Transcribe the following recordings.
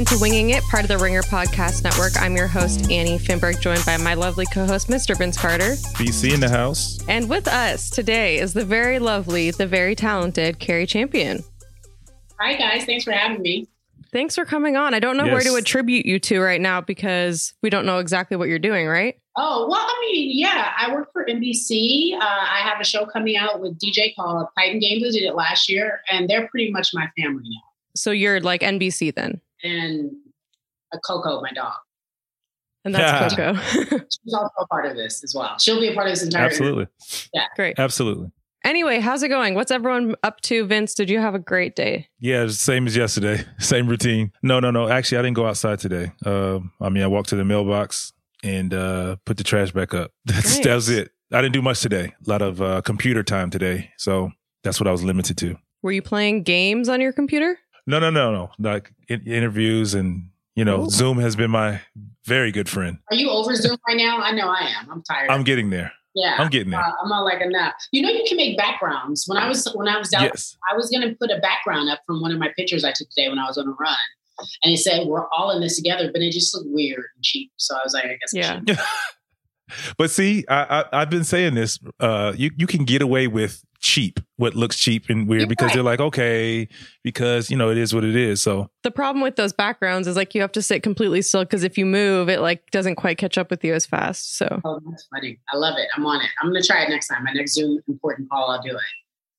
into Winging It, part of the Ringer Podcast Network. I'm your host, Annie Finberg, joined by my lovely co host, Mr. Vince Carter. VC in the house. And with us today is the very lovely, the very talented Carrie Champion. Hi, guys. Thanks for having me. Thanks for coming on. I don't know yes. where to attribute you to right now because we don't know exactly what you're doing, right? Oh, well, I mean, yeah, I work for NBC. Uh, I have a show coming out with DJ called Titan Games. I did it last year, and they're pretty much my family now. So you're like NBC then? And a Coco, my dog. And that's yeah. Coco. She's also a part of this as well. She'll be a part of this entire. Absolutely. Yeah. Great. Absolutely. Anyway, how's it going? What's everyone up to? Vince, did you have a great day? Yeah, same as yesterday. Same routine. No, no, no. Actually, I didn't go outside today. Uh, I mean, I walked to the mailbox and uh, put the trash back up. That's nice. that was it. I didn't do much today. A lot of uh, computer time today, so that's what I was limited to. Were you playing games on your computer? No, no, no, no. Like in- interviews and you know, Ooh. Zoom has been my very good friend. Are you over Zoom right now? I know I am. I'm tired. I'm getting there. Yeah, I'm getting there. Uh, I'm not like enough. You know, you can make backgrounds. When I was when I was down, yes. I was going to put a background up from one of my pictures I took today when I was on a run, and it said we're all in this together, but it just looked weird and cheap. So I was like, I guess yeah. but see, I, I have been saying this. Uh, you you can get away with cheap, what looks cheap and weird, You're because right. they're like, okay, because you know it is what it is. So the problem with those backgrounds is like you have to sit completely still because if you move, it like doesn't quite catch up with you as fast. So oh, that's funny. I love it. I'm on it. I'm gonna try it next time. My next Zoom important call, I'll do it.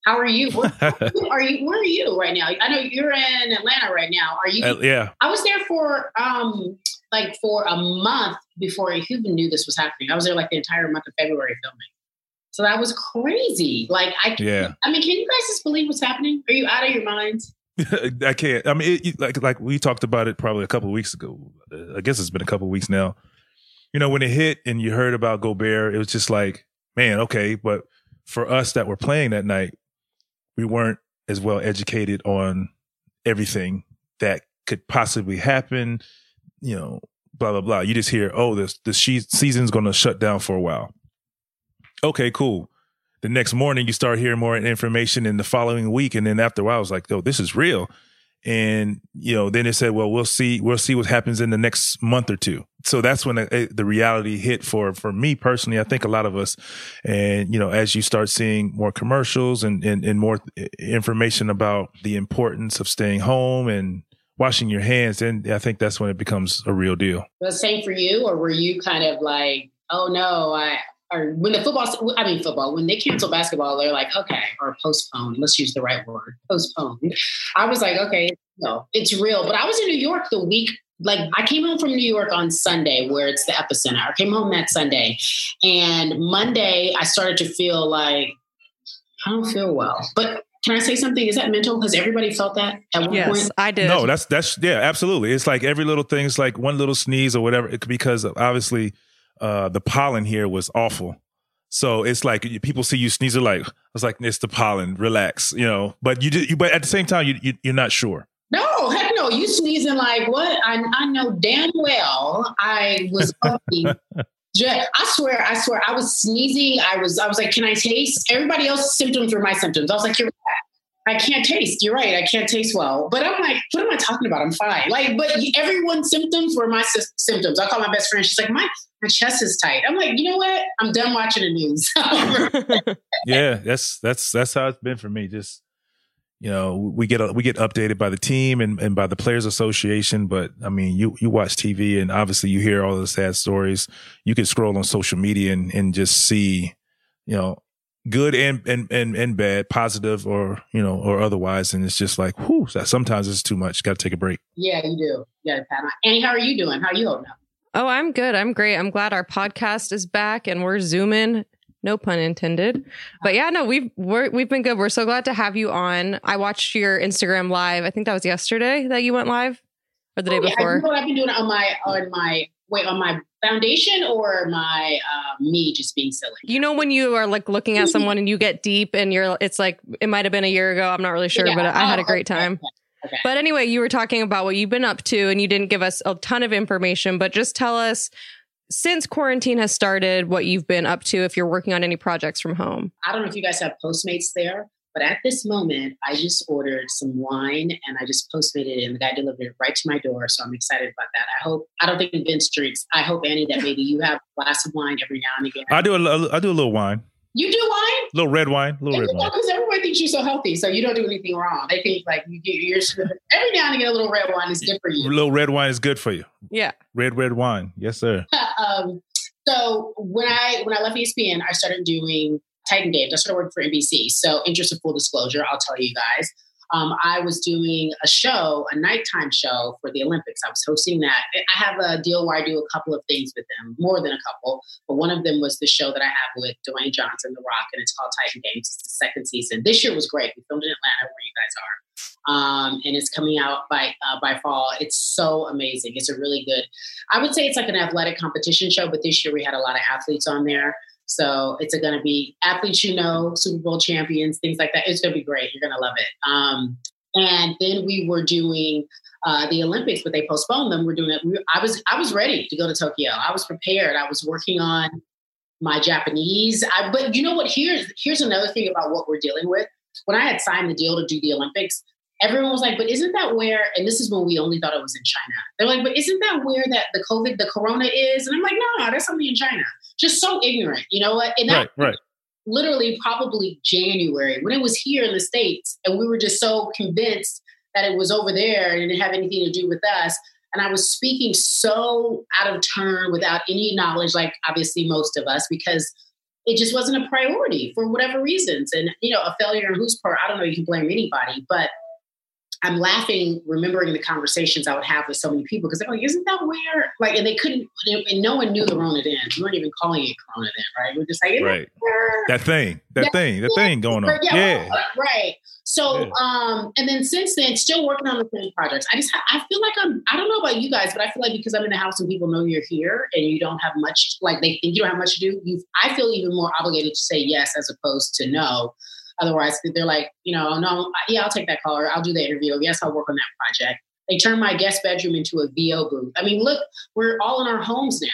How are you? Where, are you? Where are you right now? I know you're in Atlanta right now. Are you? Uh, yeah. I was there for um like for a month before I even knew this was happening. I was there like the entire month of February filming. So that was crazy. Like I, yeah. I mean, can you guys just believe what's happening? Are you out of your minds? I can't. I mean, it, like like we talked about it probably a couple of weeks ago. Uh, I guess it's been a couple of weeks now. You know, when it hit and you heard about Gobert, it was just like, man, okay. But for us that were playing that night, we weren't as well educated on everything that could possibly happen. You know, blah blah blah. You just hear, oh, this the season's going to shut down for a while okay, cool. The next morning, you start hearing more information in the following week. And then after a while, I was like, oh, this is real. And, you know, then it said, well, we'll see, we'll see what happens in the next month or two. So that's when uh, the, the reality hit for, for me personally. I think a lot of us, and, you know, as you start seeing more commercials and, and, and more uh, information about the importance of staying home and, washing your hands, and I think that's when it becomes a real deal. The same for you, or were you kind of like, oh no, I or when the football, I mean football, when they cancel basketball, they're like, okay, or postpone. Let's use the right word, postpone. I was like, okay, no, it's real. But I was in New York the week, like I came home from New York on Sunday, where it's the epicenter. I came home that Sunday, and Monday I started to feel like I don't feel well, but can I say something? Is that mental? Has everybody felt that at one yes, point? I did. No, that's that's yeah, absolutely. It's like every little thing. It's like one little sneeze or whatever. It, because obviously uh, the pollen here was awful. So it's like people see you sneeze, like I was like it's the pollen. Relax, you know. But you, just, you but at the same time, you, you you're not sure. No, heck no. You sneezing like what? I I know damn well I was. I swear, I swear, I was sneezing. I was, I was like, "Can I taste?" Everybody else's symptoms were my symptoms. I was like, "You're right. I can't taste. You're right. I can't taste well." But I'm like, "What am I talking about? I'm fine." Like, but everyone's symptoms were my sy- symptoms. I call my best friend. She's like, "My my chest is tight. I'm like, you know what? I'm done watching the news. yeah, that's that's that's how it's been for me. Just you know, we get we get updated by the team and, and by the players association. But I mean, you you watch TV and obviously you hear all the sad stories. You can scroll on social media and and just see, you know, good and and and, and bad, positive or you know or otherwise. And it's just like, whew, sometimes it's too much. Got to take a break. Yeah, you do. Yeah, Pat. Annie, how are you doing? How are you holding up? Oh, I'm good. I'm great. I'm glad our podcast is back and we're zooming. No pun intended. But yeah, no, we've we have been good. We're so glad to have you on. I watched your Instagram live. I think that was yesterday that you went live, or the oh, day yeah. before. I know what I've been doing on my on my wait on my foundation or my uh, me just being silly. You know when you are like looking at someone and you get deep and you're it's like it might have been a year ago. I'm not really sure, yeah. but I had a great time. Okay. Okay. But anyway, you were talking about what you've been up to, and you didn't give us a ton of information, but just tell us since quarantine has started what you've been up to if you're working on any projects from home. I don't know if you guys have Postmates there, But at this moment, I just ordered some wine and I just postmated it, and the guy delivered it right to my door. So I'm excited about that. I hope I don't think Vince drinks. I hope Annie that maybe you have a glass of wine every now and again. I do a I do a little wine. You do wine? A little red wine, a little red wine. Because everyone thinks you're so healthy, so you don't do anything wrong. They think like you get your every now and again a little red wine is good for you. A little red wine is good for you. Yeah, red red wine, yes sir. um, so when I when I left ESPN, I started doing Titan Games. I started working for NBC. So, interest of full disclosure, I'll tell you guys. Um, I was doing a show, a nighttime show for the Olympics. I was hosting that. I have a deal where I do a couple of things with them, more than a couple. But one of them was the show that I have with Dwayne Johnson, The Rock, and it's called Titan Games. It's the second season. This year was great. We filmed in Atlanta, where you guys are. Um, and it's coming out by uh, by fall. It's so amazing. It's a really good. I would say it's like an athletic competition show, but this year we had a lot of athletes on there. So it's going to be athletes you know, Super Bowl champions, things like that. It's going to be great. You're going to love it. Um, and then we were doing uh, the Olympics, but they postponed them. We're doing it. We, I was I was ready to go to Tokyo. I was prepared. I was working on my Japanese. I, but you know what? Here's here's another thing about what we're dealing with. When I had signed the deal to do the Olympics, everyone was like, but isn't that where, and this is when we only thought it was in China. They're like, but isn't that where that the COVID, the corona is? And I'm like, no, no, that's something in China. Just so ignorant, you know what? And that, right, right. Literally, probably January when it was here in the States, and we were just so convinced that it was over there and it didn't have anything to do with us. And I was speaking so out of turn without any knowledge, like obviously most of us, because it just wasn't a priority for whatever reasons. And, you know, a failure in whose part, I don't know, you can blame anybody, but I'm laughing, remembering the conversations I would have with so many people because they're like, isn't that where? Like, and they couldn't, and no one knew the Rona then. We weren't even calling it Corona then, right? We are just like, right. That thing, that, that thing, that thing going on. Yeah. yeah. Right. So, yeah. um, and then since then, still working on the same projects. I just, I feel like I'm, I don't know about you guys, but I feel like because I'm in the house and people know you're here and you don't have much, like they think you don't have much to do, you, I feel even more obligated to say yes as opposed to no Otherwise, they're like, you know, no, yeah, I'll take that call or I'll do the interview. Yes, I'll work on that project. They turn my guest bedroom into a VO booth. I mean, look, we're all in our homes now.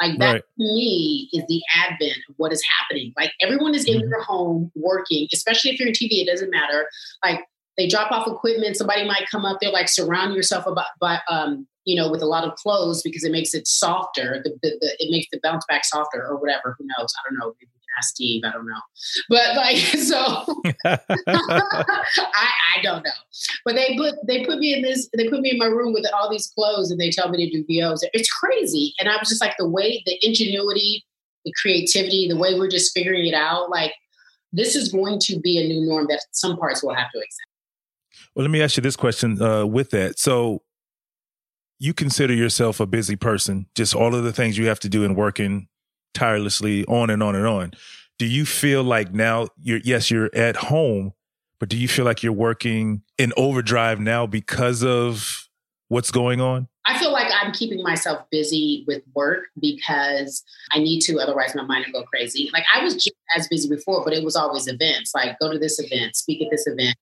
Like that right. to me is the advent of what is happening. Like everyone is in mm-hmm. their home working, especially if you're in TV, it doesn't matter. Like they drop off equipment, somebody might come up, they're like surround yourself about by um, you know, with a lot of clothes because it makes it softer. The, the, the, it makes the bounce back softer or whatever. Who knows? I don't know. Maybe ask Steve. I don't know. But like, so I, I don't know. But they put they put me in this. They put me in my room with all these clothes, and they tell me to do VOs. It's crazy. And I was just like, the way, the ingenuity, the creativity, the way we're just figuring it out. Like, this is going to be a new norm that some parts will have to accept. Well, let me ask you this question uh, with that. So, you consider yourself a busy person, just all of the things you have to do in working tirelessly on and on and on. Do you feel like now you're, yes, you're at home, but do you feel like you're working in overdrive now because of what's going on? I feel like I'm keeping myself busy with work because I need to, otherwise my mind will go crazy. Like I was just as busy before, but it was always events. Like go to this event, speak at this event,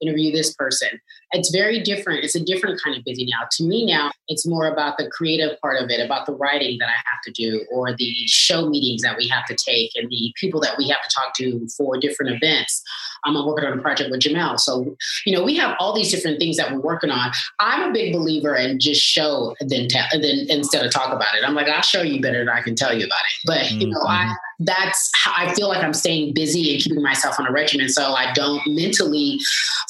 interview this person. It's very different. It's a different kind of busy now. To me now, it's more about the creative part of it, about the writing that I have to do, or the show meetings that we have to take, and the people that we have to talk to for different events. I'm working on a project with Jemele. So, you know, we have all these different things that we're working on. I'm a big believer in just show than tell, than instead of talk about it. I'm like, I'll show you better than I can tell you about it. But mm-hmm. you know, I mm-hmm. That's how I feel like I'm staying busy and keeping myself on a regimen so I don't mentally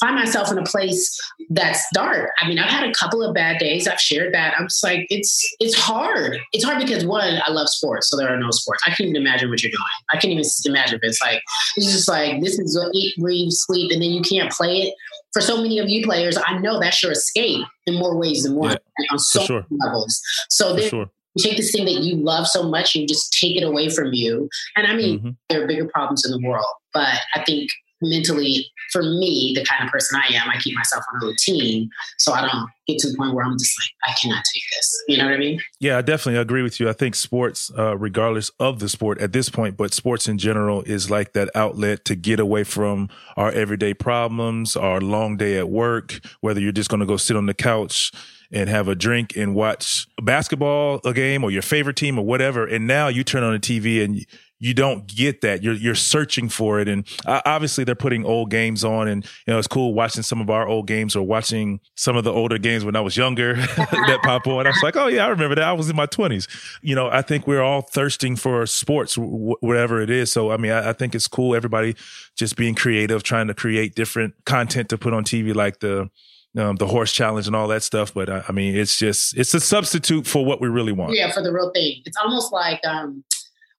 find myself in a place that's dark. I mean, I've had a couple of bad days. I've shared that. I'm just like, it's it's hard. It's hard because one, I love sports, so there are no sports. I can't even imagine what you're doing. I can't even imagine if it's like it's just like this is what eat, breathe, sleep, and then you can't play it. For so many of you players, I know that's your escape in more ways than one yeah, on so sure. many levels. So then sure. You take this thing that you love so much, and you just take it away from you. And I mean, mm-hmm. there are bigger problems in the world, but I think mentally, for me, the kind of person I am, I keep myself on a routine so I don't get to the point where I'm just like, I cannot take this. You know what I mean? Yeah, I definitely agree with you. I think sports, uh, regardless of the sport at this point, but sports in general is like that outlet to get away from our everyday problems, our long day at work, whether you're just going to go sit on the couch and have a drink and watch basketball a game or your favorite team or whatever. And now you turn on the TV and you don't get that. You're you're searching for it, and obviously they're putting old games on, and you know it's cool watching some of our old games or watching some of the older games when I was younger that pop on. I was like, oh yeah, I remember that. I was in my twenties. You know, I think we're all thirsting for sports, whatever it is. So I mean, I, I think it's cool. Everybody just being creative, trying to create different content to put on TV, like the um, the horse challenge and all that stuff. But I, I, mean, it's just it's a substitute for what we really want. Yeah, for the real thing. It's almost like um,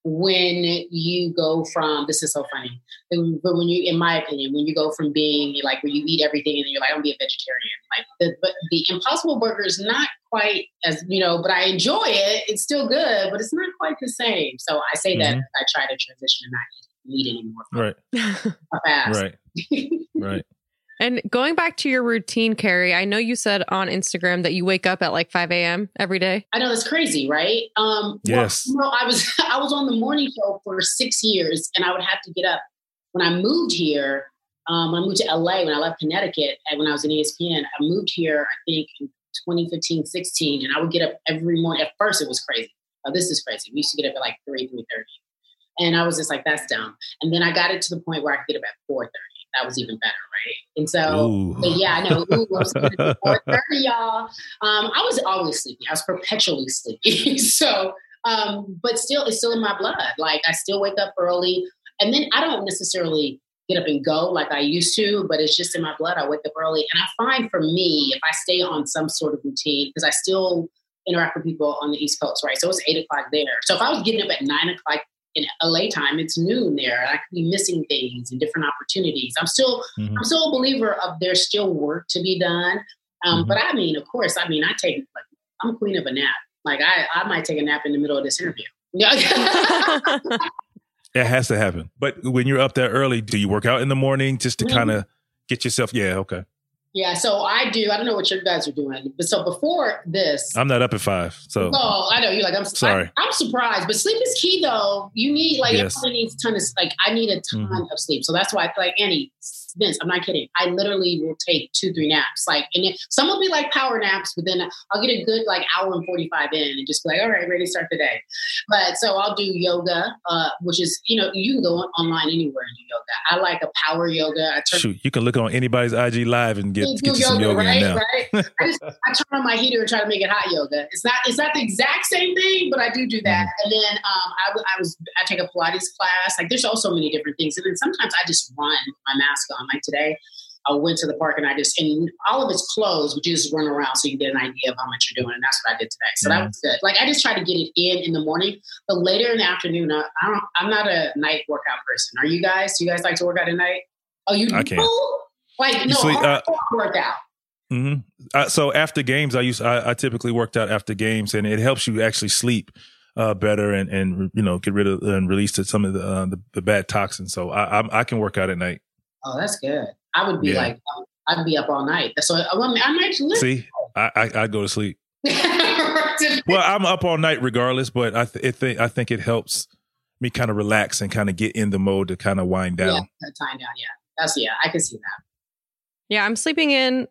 when you go from this is so funny but when you in my opinion when you go from being like when you eat everything and you're like i'm gonna be a vegetarian like the, but the impossible burger is not quite as you know but i enjoy it it's still good but it's not quite the same so i say mm-hmm. that i try to transition and not eat meat anymore right fast. right right and going back to your routine, Carrie, I know you said on Instagram that you wake up at like 5 a.m. every day. I know that's crazy, right? Um, yes. Well, you know, I was I was on the morning show for six years, and I would have to get up. When I moved here, um, I moved to LA when I left Connecticut, and when I was in ESPN, I moved here. I think in 2015, 16, and I would get up every morning. At first, it was crazy. Oh, this is crazy. We used to get up at like three, three thirty, and I was just like, "That's dumb." And then I got it to the point where I could get up at four thirty that was even better, right? And so, yeah, I know. Ooh, I was 4:30, y'all. Um, I was always sleepy. I was perpetually sleepy. so, um, but still, it's still in my blood. Like I still wake up early, and then I don't necessarily get up and go like I used to, but it's just in my blood. I wake up early, and I find for me, if I stay on some sort of routine, because I still interact with people on the East Coast, right? So it's eight o'clock there. So if I was getting up at nine o'clock in LA time, it's noon there. I could be missing things and different opportunities. I'm still, mm-hmm. I'm still a believer of there's still work to be done. Um, mm-hmm. But I mean, of course, I mean, I take, like, I'm queen of a nap. Like I, I might take a nap in the middle of this interview. it has to happen. But when you're up there early, do you work out in the morning just to mm-hmm. kind of get yourself? Yeah, okay. Yeah, so I do. I don't know what you guys are doing, but so before this, I'm not up at five. So no, I know you're like I'm sorry. I, am surprised, but sleep is key though. You need like yes. everybody needs a ton of like I need a ton mm-hmm. of sleep. So that's why I feel like Annie Vince, I'm not kidding. I literally will take two, three naps. Like, and then some will be like power naps, but then I'll get a good like hour and 45 in and just be like, all right, ready to start the day. But so I'll do yoga, uh, which is, you know, you can go online anywhere and do yoga. I like a power yoga. I turn, Shoot, you can look on anybody's IG live and get, get yoga, some yoga right? now. Right? I, just, I turn on my heater and try to make it hot yoga. It's not, it's not the exact same thing, but I do do that. Mm-hmm. And then um, I, I was, I take a Pilates class. Like there's also many different things. And then sometimes I just run my mask on. Like today, I went to the park and I just and all of it's closed, but you just run around so you get an idea of how much you're doing, and that's what I did today. So mm-hmm. that was good. Like I just try to get it in in the morning, but later in the afternoon, I, I don't. I'm not a night workout person. Are you guys? Do you guys like to work out at night? Oh, you I can't. Like no, sleep, uh, workout. Mm-hmm. Uh, so after games, I use I, I, typically worked out after games, and it helps you actually sleep uh, better and and you know get rid of and release some of the, uh, the, the bad toxins. So I, I, I can work out at night. Oh, that's good. I would be yeah. like, um, I'd be up all night. So I, I might see. I, I, I go to sleep. well, I'm up all night regardless, but I th- think I think it helps me kind of relax and kind of get in the mode to kind of wind down. Yeah, wind down. Yeah, that's yeah. I can see that. Yeah, I'm sleeping in.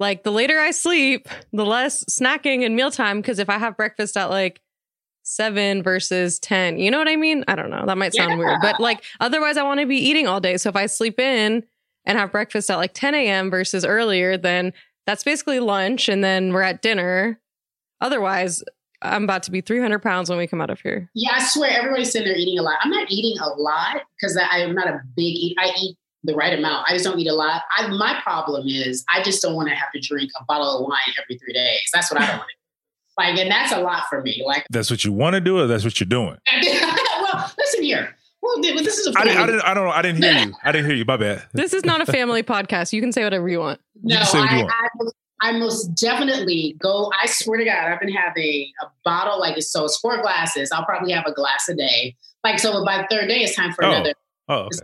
Like the later I sleep, the less snacking and mealtime. Because if I have breakfast at like seven versus 10. You know what I mean? I don't know. That might sound yeah. weird, but like otherwise, I want to be eating all day. So if I sleep in and have breakfast at like 10 a.m. versus earlier, then that's basically lunch. And then we're at dinner. Otherwise, I'm about to be 300 pounds when we come out of here. Yeah, I swear everybody's sitting there eating a lot. I'm not eating a lot because I'm not a big eat. I eat the right amount. I just don't eat a lot. I, my problem is I just don't want to have to drink a bottle of wine every three days. That's what I don't want to like, and that's a lot for me. Like, that's what you want to do, or that's what you're doing. well, listen here. Well, this is a I didn't, I didn't. I don't know. I didn't hear you. I didn't hear you. My bad. This is not a family podcast. You can say whatever you want. No, you I, you want. I, I, most definitely go. I swear to God, I've been having a bottle like it's so it's four glasses. I'll probably have a glass a day. Like so, by the third day, it's time for oh. another. Oh, okay.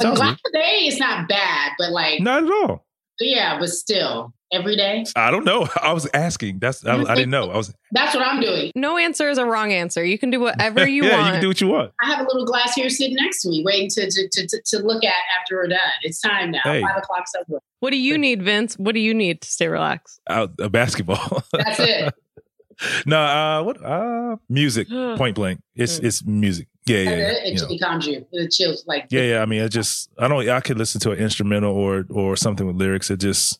A glass good. a day is not bad, but like not at all. Yeah, but still, every day? I don't know. I was asking. That's I, I, didn't know. I was. That's what I'm doing. No answer is a wrong answer. You can do whatever you yeah, want. you can do what you want. I have a little glass here sitting next to me, waiting to to, to, to look at after we're done. It's time now. Hey. Five o'clock's over. What do you need, Vince? What do you need to stay relaxed? Out a basketball. That's it. no, uh, what? Uh, music. point blank. It's mm. it's music. Yeah, yeah, it, it, you it calms you. It chills like yeah, yeah. I mean, I just I don't. I could listen to an instrumental or or something with lyrics. It just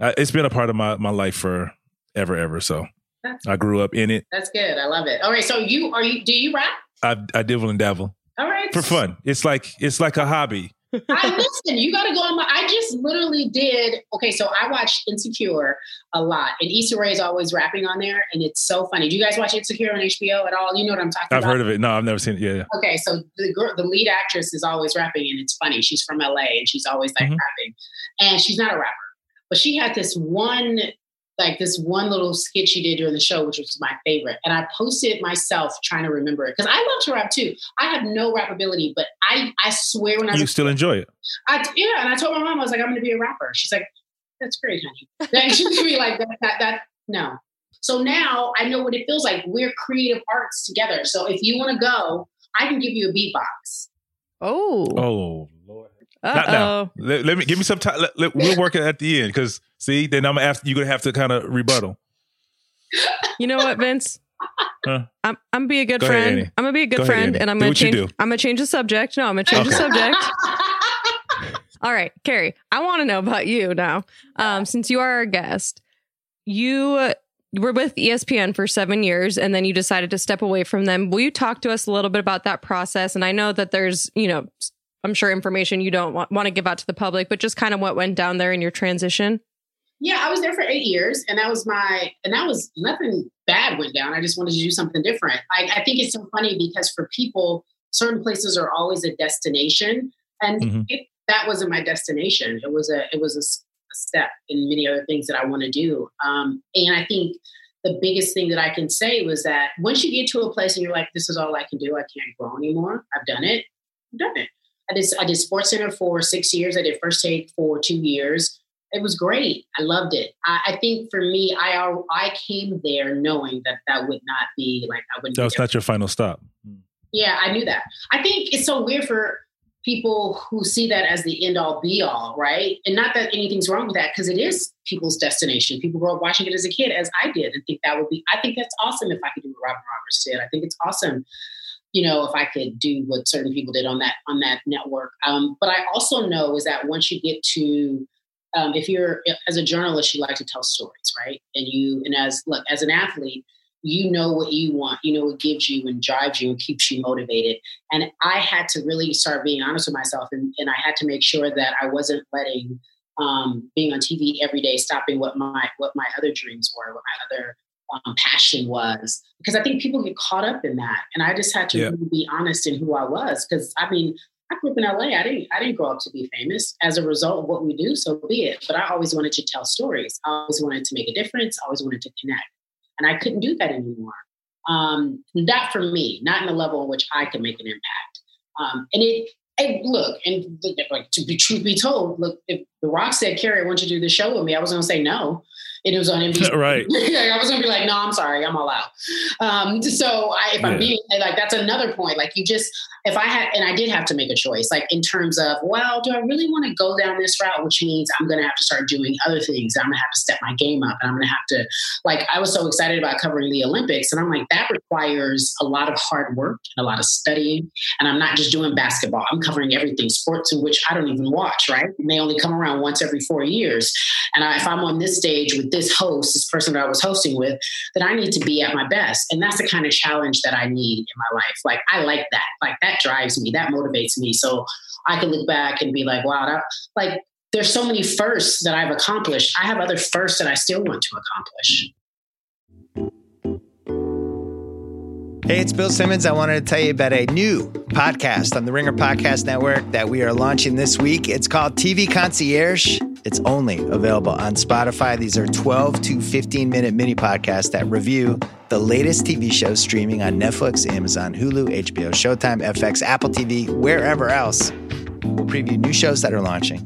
I, it's been a part of my my life for ever, ever. So That's- I grew up in it. That's good. I love it. All right. So you are you? Do you rap? I I dibble and dabble All right. for fun. It's like it's like a hobby. I listen. You got to go on my. I just literally did. Okay, so I watch Insecure a lot, and Issa Rae is always rapping on there, and it's so funny. Do you guys watch Insecure on HBO at all? You know what I'm talking about. I've about. heard of it. No, I've never seen it. Yeah, yeah. Okay, so the girl, the lead actress is always rapping, and it's funny. She's from LA, and she's always like Mhm. rapping, and she's not a rapper, but she had this one, like this one little skit she did during the show, which was my favorite, and I posted it myself trying to remember it because I love to rap too. I have no rap ability, but I I swear when I You was still enjoy it. I, yeah, and I told my mom I was like, I'm going to be a rapper. She's like, that's great, honey. Then she would be like, that, that, that, no. So now I know what it feels like. We're creative arts together. So if you want to go, I can give you a beatbox. Oh. Oh Lord. Uh Not now. Let, let me give me some time. Let, let- we'll work it at the end because see, then I'm gonna have you're gonna have to kind of rebuttal. You know what, Vince? Huh? I'm I'm gonna be a good Go friend. Annie. I'm gonna be a good Go friend, Annie. and I'm Do gonna change. I'm gonna change the subject. No, I'm gonna change the subject. All right, Carrie, I want to know about you now. Um, since you are our guest, you were with ESPN for seven years and then you decided to step away from them. Will you talk to us a little bit about that process? And I know that there's, you know, I'm sure information you don't want, want to give out to the public, but just kind of what went down there in your transition. yeah, I was there for eight years, and that was my, and that was nothing bad went down. I just wanted to do something different. I, I think it's so funny because for people, certain places are always a destination, and Mhm. it, that wasn't my destination. It was a, it was a step in many other things that I want to do. Um, and I think the biggest thing that I can say was that once you get to a place and you're like, this is all I can do, I can't grow anymore. I've done it. I've done it. I did, I did Sports Center for six years. I did First Take for two years. It was great. I loved it. I, I think for me, I I came there knowing that that would not be like I wouldn't. That was not your final stop. Yeah, I knew that. I think it's so weird for people who see that as the end all be all, right? And not that anything's wrong with that, because it is people's destination. People grow up watching it as a kid, as I did, and think that would be. I think that's awesome if I could do what Robin Roberts did. I think it's awesome, you know, if I could do what certain people did on that on that network. Um, but I also know is that once you get to um, if you're as a journalist, you like to tell stories, right? And you and as look as an athlete, you know what you want, you know what gives you and drives you and keeps you motivated. And I had to really start being honest with myself, and, and I had to make sure that I wasn't letting um, being on TV every day stopping what my what my other dreams were, what my other um, passion was, because I think people get caught up in that, and I just had to Yeah. really be honest in who I was, because I mean. I grew up in LA. I didn't. I didn't grow up to be famous. As a result of what we do, so be it. But I always wanted to tell stories. I always wanted to make a difference. I always wanted to connect, and I couldn't do that anymore. Um, that for me, not in the level in which I can make an impact. Um, and it, and look, and like to be truth be told, look, if The Rock said, "Carrie, I want you to do the show with me," I was going to say no. And it was on NBC. Right. I was going to be like, "No, I'm sorry, I'm all out." Um, so I, if Yeah. I'm being like, that's another point. Like you just, if I had, and I did have to make a choice, like in terms of, well, do I really want to go down this route? Which means I'm going to have to start doing other things. I'm going to have to step my game up, and I'm going to have to, like, I was so excited about covering the Olympics, and I'm like, that requires a lot of hard work and a lot of studying. And I'm not just doing basketball; I'm covering everything, sports in which I don't even watch. Right? And they only come around once every four years. And I, if I'm on this stage with this host, this person that I was hosting with, that I need to be at my best. And that's the kind of challenge that I need in my life. Like, I like that. Like, that drives me, that motivates me. So I can look back and be like, wow, that, like, there's so many firsts that I've accomplished. I have other firsts that I still want to accomplish. Hey, it's Bill Simmons. I wanted to tell you about a new podcast on the Ringer Podcast Network that we are launching this week. It's called TV Concierge. It's only available on Spotify. These are 12 to 15 minute mini podcasts that review the latest TV shows streaming on Netflix, Amazon, Hulu, HBO, Showtime, FX, Apple TV, wherever else. We'll preview new shows that are launching.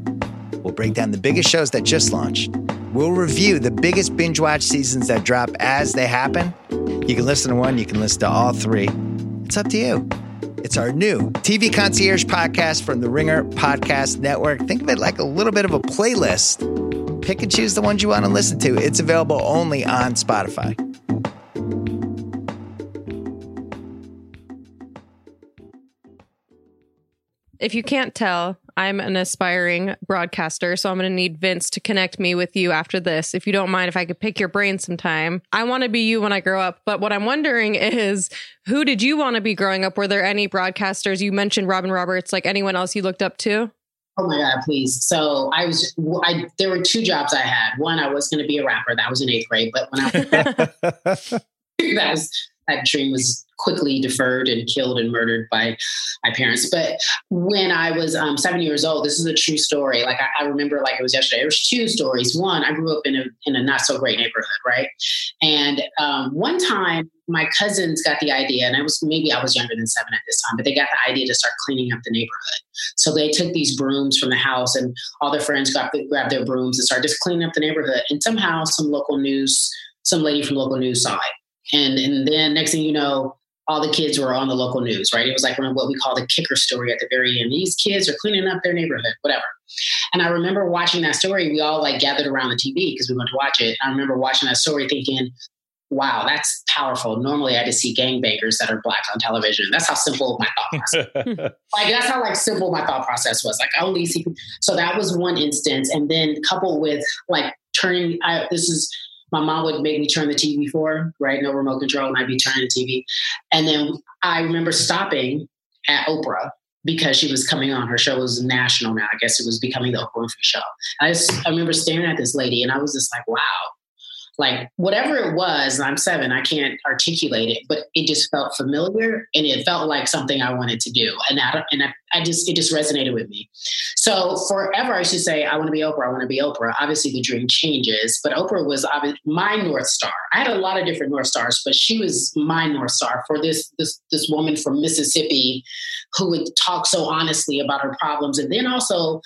We'll break down the biggest shows that just launched. We'll review the biggest binge watch seasons that drop as they happen. You can listen to one, you can listen to all three. It's up to you. It's our new TV Concierge podcast from the Ringer Podcast Network. Think of it like a little bit of a playlist. Pick and choose the ones you want to listen to. It's available only on Spotify. If you can't tell, I'm an aspiring broadcaster, so I'm going to need Vince to connect me with you after this. If you don't mind, if I could pick your brain sometime. I want to be you when I grow up. But what I'm wondering is who did you want to be growing up? Were there any broadcasters? You mentioned Robin Roberts, like anyone else you looked up to? Oh my God, please. So I was, I, there were two jobs I had. One, I was going to be a rapper. That was in eighth grade. But when I, that was, that dream was quickly deferred and killed and murdered by my parents. But when I was um, seven years old, this is a true story. Like I, I remember, like it was yesterday. There was two stories. One, I grew up in a in a not so great neighborhood, right? And um, one time, my cousins got the idea, and I was maybe I was younger than seven at this time, but they got the idea to start cleaning up the neighborhood. So they took these brooms from the house, and all their friends got grabbed their brooms and started just cleaning up the neighborhood. And somehow, some local news, some lady from local news saw it and and then next thing you know, all the kids were on the local news, right? It was like what we call the kicker story at the very end. These kids are cleaning up their neighborhood, whatever. And I remember watching that story. We all like gathered around the TV because we went to watch it. I remember watching that story thinking, wow, that's powerful. Normally I just see gangbangers that are black on television. That's how simple my thought process. like that's how like simple my thought process was. Like I only see so that was one instance. And then coupled with like turning I, this is my mom would make me turn the TV for, right? No remote control, and I'd be turning the TV. And then I remember stopping at Oprah because she was coming on. Her show was national now. I guess it was becoming the Oprah Winfrey show. I just I remember staring at this lady and I was just like, wow, like whatever it was i'm seven i can't articulate it but it just felt familiar and it felt like something i wanted to do and I, and I, I just it just resonated with me. So forever i should say i want to be oprah i want to be oprah. Obviously the dream changes but oprah was my north star. I had a lot of different north stars but she was my north star for this this this woman from mississippi who would talk so honestly about her problems and then also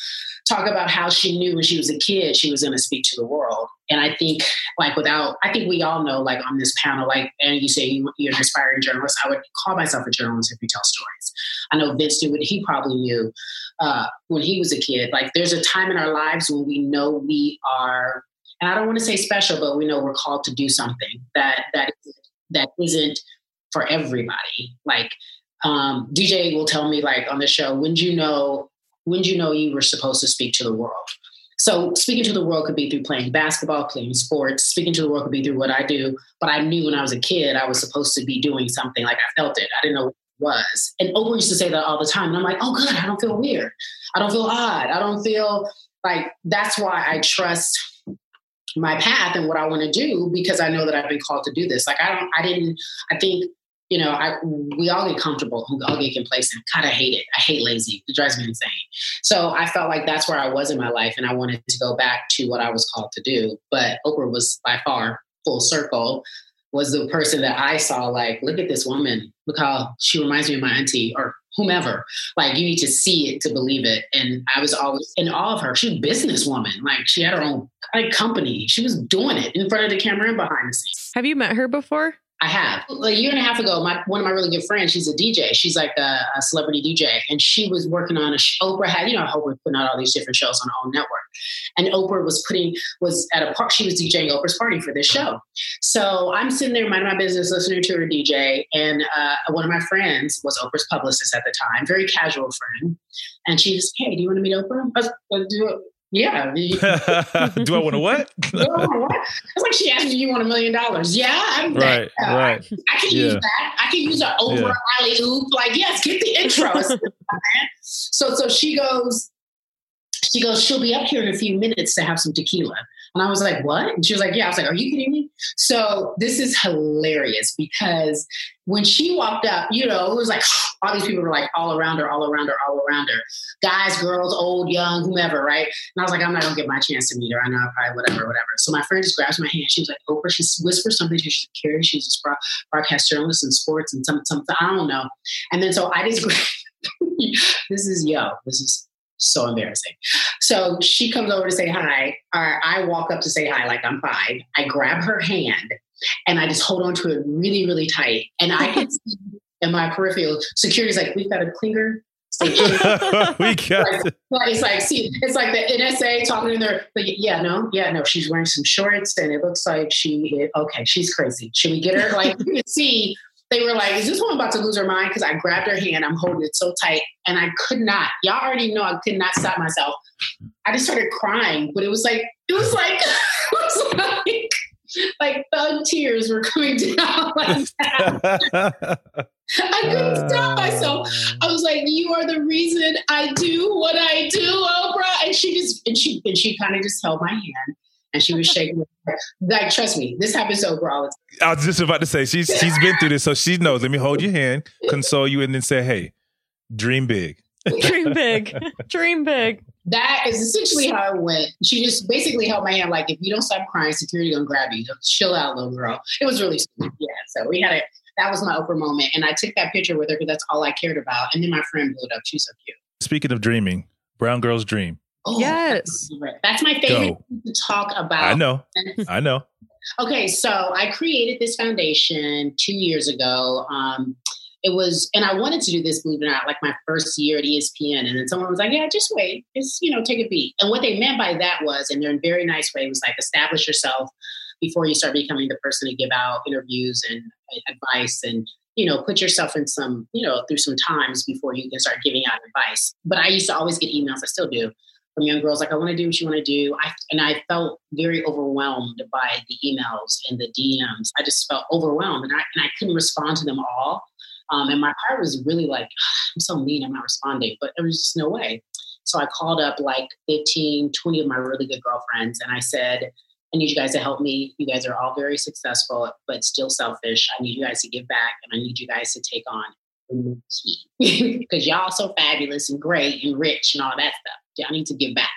talk about how she knew when she was a kid she was going to speak to the world. And I think, like, without, I think we all know, like, on this panel, like, and you say you, are an aspiring journalist, I would call myself a journalist if you tell stories. I know Vince knew what he probably knew uh, when he was a kid. Like, there's a time in our lives when we know we are, and I don't want to say special, but we know we're called to do something that that that isn't for everybody. Like, um, DJ will tell me, like, on the show, when do you know? When you know you were supposed to speak to the world? So speaking to the world could be through playing basketball, playing sports. Speaking to the world could be through what I do. But I knew when I was a kid, I was supposed to be doing something. Like I felt it. I didn't know it was. And Oprah used to say that all the time. And I'm like, oh, good. I don't feel weird. I don't feel odd. I don't feel like that's why I trust my path and what I want to do because I know that I've been called to do this. Like I don't, I didn't, I think you know, I we all get comfortable, we all get complacent. God, I hate it. I hate lazy. It drives me insane. So I felt like that's where I was in my life, and I wanted to go back to what I was called to do. But Oprah was by far full circle. Was the person that I saw like, look at this woman. Look how she reminds me of my auntie or whomever. Like you need to see it to believe it. And I was always in awe of her. She was a businesswoman. Like she had her own like, company. She was doing it in front of the camera and behind the scenes. Have you met her before? I have. A year and a half ago, my one of my really good friends, she's a DJ. She's like a, a celebrity DJ, and she was working on a Oprah had you know Oprah putting out all these different shows on her own network, and Oprah was putting was at a park. She was DJing Oprah's party for this show. So I'm sitting there minding my business, listening to her DJ, and uh, one of my friends was Oprah's publicist at the time, very casual friend, and she hey, do you want to meet Oprah? I was, yeah. Do I want to what? it's like she asked, "Do you want a million dollars?" Yeah, I'm right. That. Right. I can yeah. use that. I can use an over yeah. alley oop. Like, yes, get the intro. so, so she goes. She goes. She'll be up here in a few minutes to have some tequila. And I was like, what? And she was like, yeah. I was like, are you kidding me? So this is hilarious because when she walked up, you know, it was like all these people were like all around her, all around her, all around her. Guys, girls, old, young, whomever, right? And I was like, I'm not gonna get my chance to meet her. I know I probably whatever, whatever. So my friend just grabs my hand. She was like, Oprah, she whispers something to Carrie. She's a broadcast journalist in sports and some something. I don't know. And then so I just this is yo, this is so embarrassing. So she comes over to say hi. Or I walk up to say hi, like I'm five. I grab her hand and I just hold on to it really, really tight. And I can see in my peripheral, security's like, we've got a station. we got like, it's like see it's like the NSA talking in there but yeah no yeah no she's wearing some shorts and it looks like she okay she's crazy should we get her like you can see they were like, "Is this woman about to lose her mind?" Because I grabbed her hand, I'm holding it so tight, and I could not. Y'all already know I could not stop myself. I just started crying, but it was like it was like it was like like thug tears were coming down like that. I couldn't stop myself. I was like, "You are the reason I do what I do, Oprah." And she just and she and she kind of just held my hand and she was shaking. like, trust me, this happens to Oprah all the time. I was just about to say she's she's been through this, so she knows. Let me hold your hand, console you, and then say, "Hey, dream big." dream big, dream big. That is essentially how it went. She just basically held my hand, like, "If you don't stop crying, security gonna grab you. Chill out, little girl." It was really sweet. Yeah. So we had it. That was my Oprah moment, and I took that picture with her because that's all I cared about. And then my friend blew it up. She's so cute. Speaking of dreaming, Brown Girls Dream. Oh, yes. That's my favorite to talk about. I know. I know. Okay, so I created this foundation two years ago. Um, it was, and I wanted to do this, believe it or not, like my first year at ESPN. And then someone was like, yeah, just wait. Just, you know, take a beat. And what they meant by that was, and they're in very nice way, was like establish yourself before you start becoming the person to give out interviews and advice and you know, put yourself in some, you know, through some times before you can start giving out advice. But I used to always get emails, I still do, from young girls like, I want to do what you want to do. I, and I felt very overwhelmed by the emails and the DMs. I just felt overwhelmed and I, and I couldn't respond to them all. Um, and my heart was really like, I'm so mean, I'm not responding, but there was just no way. So I called up like 15, 20 of my really good girlfriends and I said, I need you guys to help me. You guys are all very successful, but still selfish. I need you guys to give back and I need you guys to take on because y'all so fabulous and great and rich and all that stuff. I need to give back.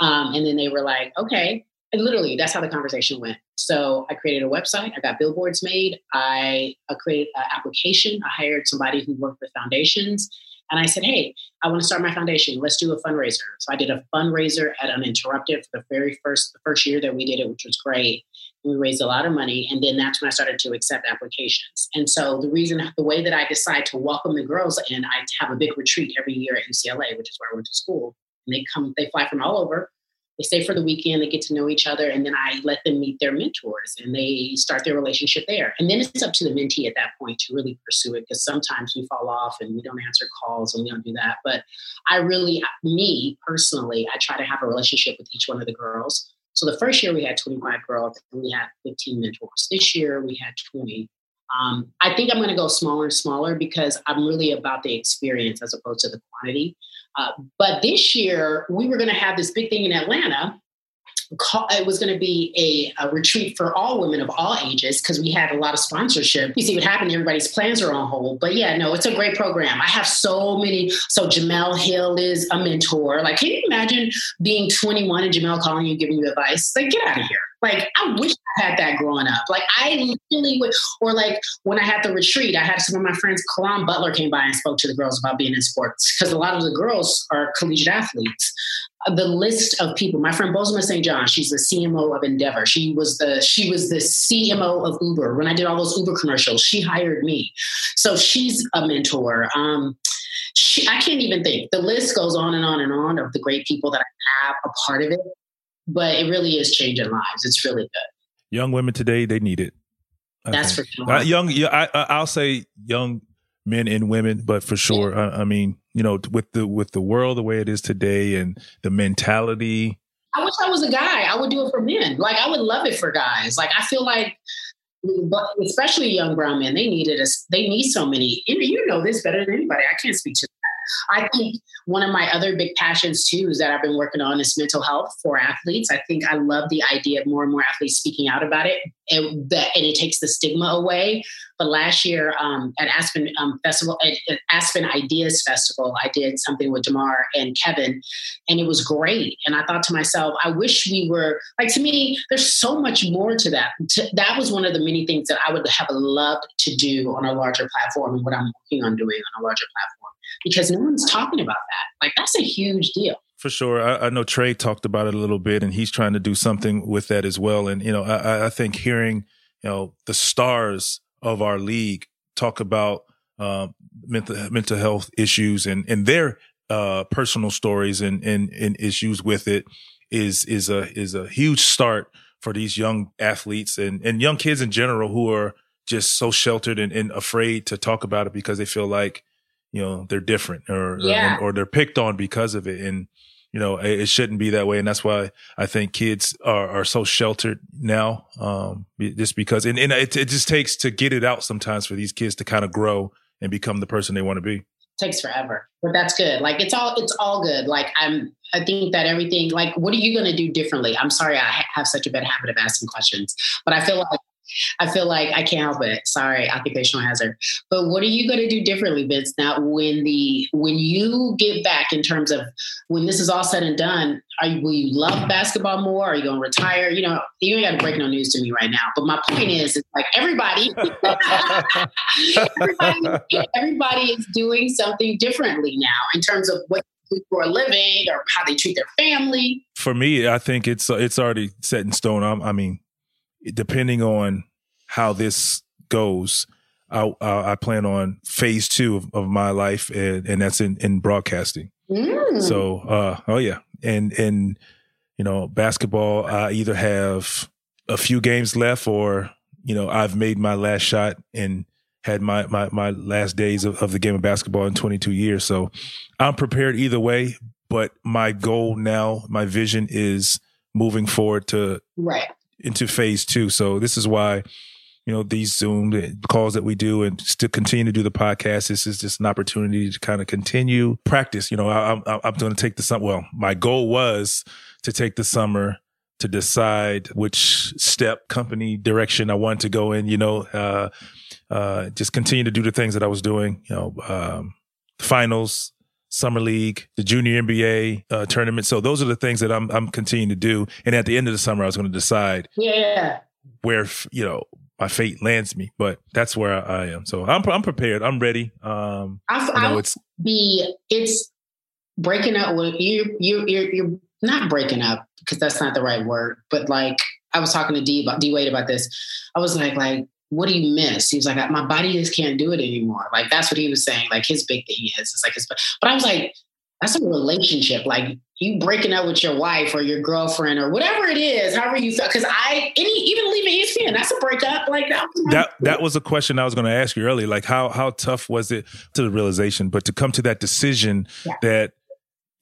Um, and then they were like, okay. And literally, that's how the conversation went. So I created a website. I got billboards made. I, uh, I created an uh, application. I hired somebody who worked with foundations. And I said, hey, I want to start my foundation. Let's do a fundraiser. So I did a fundraiser at Uninterrupted for the very first the first year that we did it, which was great. We raised a lot of money, and then that's when I started to accept applications. And so the reason, the way that I decide to welcome the girls in, I have a big retreat every year at UCLA, which is where I went to school. And they come, they fly from all over. They stay for the weekend, they get to know each other, and then I let them meet their mentors and they start their relationship there. And then it's up to the mentee at that point to really pursue it because sometimes we fall off and we don't answer calls and we don't do that. But I really, me personally, I try to have a relationship with each one of the girls. So the first year we had 25 girls and we had 15 mentors. This year we had 20. Um, I think I'm going to go smaller and smaller because I'm really about the experience as opposed to the quantity. Uh, but this year, we were going to have this big thing in Atlanta. It was going to be a, a, retreat for all women of all ages because we had a lot of sponsorship. You see what happened, everybody's plans are on hold. But yeah, no, it's a great program. I have so many. So Jemele Hill is a mentor. Like, can you imagine being 21 and Jemele calling you, giving you advice? Like, get out of here. Like, I wish I had that growing up. Like, I really would. Or like when I had the retreat, I had some of my friends. Caron Butler came by and spoke to the girls about being in sports because a lot of the girls are collegiate athletes. Uh, the list of people. My friend Bozoma St. John. She's the CMO of Endeavor. She was the she was the CMO of Uber. When I did all those Uber commercials, she hired me. So she's a mentor. Um, she, I can't even think. The list goes on and on and on of the great people that I have a part of it but it really is changing lives. It's really good. Young women today, they need it. I That's think. for sure. Uh, young, I, will say young men and women, but for sure, yeah. I, I, mean, you know, with the with the world the way it is today and the mentality. I wish I was a guy. I would do it for men. Like I would love it for guys. Like I feel like, but especially young brown men, they needed us. They need so many. You know this better than anybody. I can't speak to I think one of my other big passions too is that I've been working on is mental health for athletes. I think I love the idea of more and more athletes speaking out about it, and, that, and it takes the stigma away. But last year um, at Aspen um, Festival, at, at, Aspen Ideas Festival, I did something with DeMar and Kevin, and it was great. And I thought to myself, I wish we were like. To me, there's so much more to that. To, that was one of the many things that I would have loved to do on a larger platform, and what I'm working on doing on a larger platform because no one's talking about that. Like that's a huge deal. For sure. I, I, know Trey talked about it a little bit and he's trying to do something with that as well. And, you know, I, I think hearing, you know, the stars of our league talk about uh, mental, mental health issues and, and their uh, personal stories and, and, and issues with it is, is a, is a huge start for these young athletes and, and young kids in general who are just so sheltered and, and afraid to talk about it because they feel like you know they're different or Yeah. or, or they're picked on because of it. And you know it, it shouldn't be that way. And that's why i think kids are, are so sheltered now um just because and, and it, it just takes to get it out sometimes for these kids to kind of grow and become the person they want to be. Takes forever but that's good. Like it's all it's all good. Like i'm i think that everything like what are you going to do differently? I'm sorry i ha- have such a bad habit of asking questions but i feel like i feel like i can't help it sorry occupational hazard but what are you going to do differently vince now when the when you get back in terms of when this is all said and done are you will you love basketball more are you going to retire you know you ain't got to break no news to me right now but my point is it's like everybody everybody, everybody is doing something differently now in terms of what for a living or how they treat their family. for me, I think it's it's already set in stone. I'm, I mean, depending on how this goes, I, I, I plan on phase two of, of my life, and, and that's in, in broadcasting. Mm. So, uh, oh yeah, and and you know, basketball. I either have a few games left, or you know, I've made my last shot and had my my my last days of, of the game of basketball in 22 years. So, I'm prepared either way. But my goal now, my vision is moving forward to right. Into phase two. So this is why, you know, these Zoom calls that we do and still continue to do the podcast. This is just an opportunity to kind of continue practice. You know, I, I'm, I'm going to take the summer. Well, my goal was to take the summer to decide which step company direction I wanted to go in, you know, uh, uh, just continue to do the things that I was doing, you know, um, finals, summer league, the junior NBA uh, tournament. So those are the things that I'm I'm continuing to do. And at the end of the summer, I was going to decide Yeah. where you know my fate lands me. But that's where I, I am. So I'm I'm prepared. I'm ready. Um, I, I I know it's be it's breaking up with you you you're you're not breaking up because that's not the right word, but like I was talking to D about D Wade about this. I was like, like, what do you miss? He was like, my body just can't do it anymore. Like that's what he was saying. Like his big thing is, it's like his. But I was like, that's a relationship. Like you breaking up with your wife or your girlfriend or whatever it is, however you feel. Because I any even leaving ESPN, that's a breakup. Like that. Was that that was a question I was going to ask you earlier. Like how how tough was it to the realization, but to come to that decision Yeah. that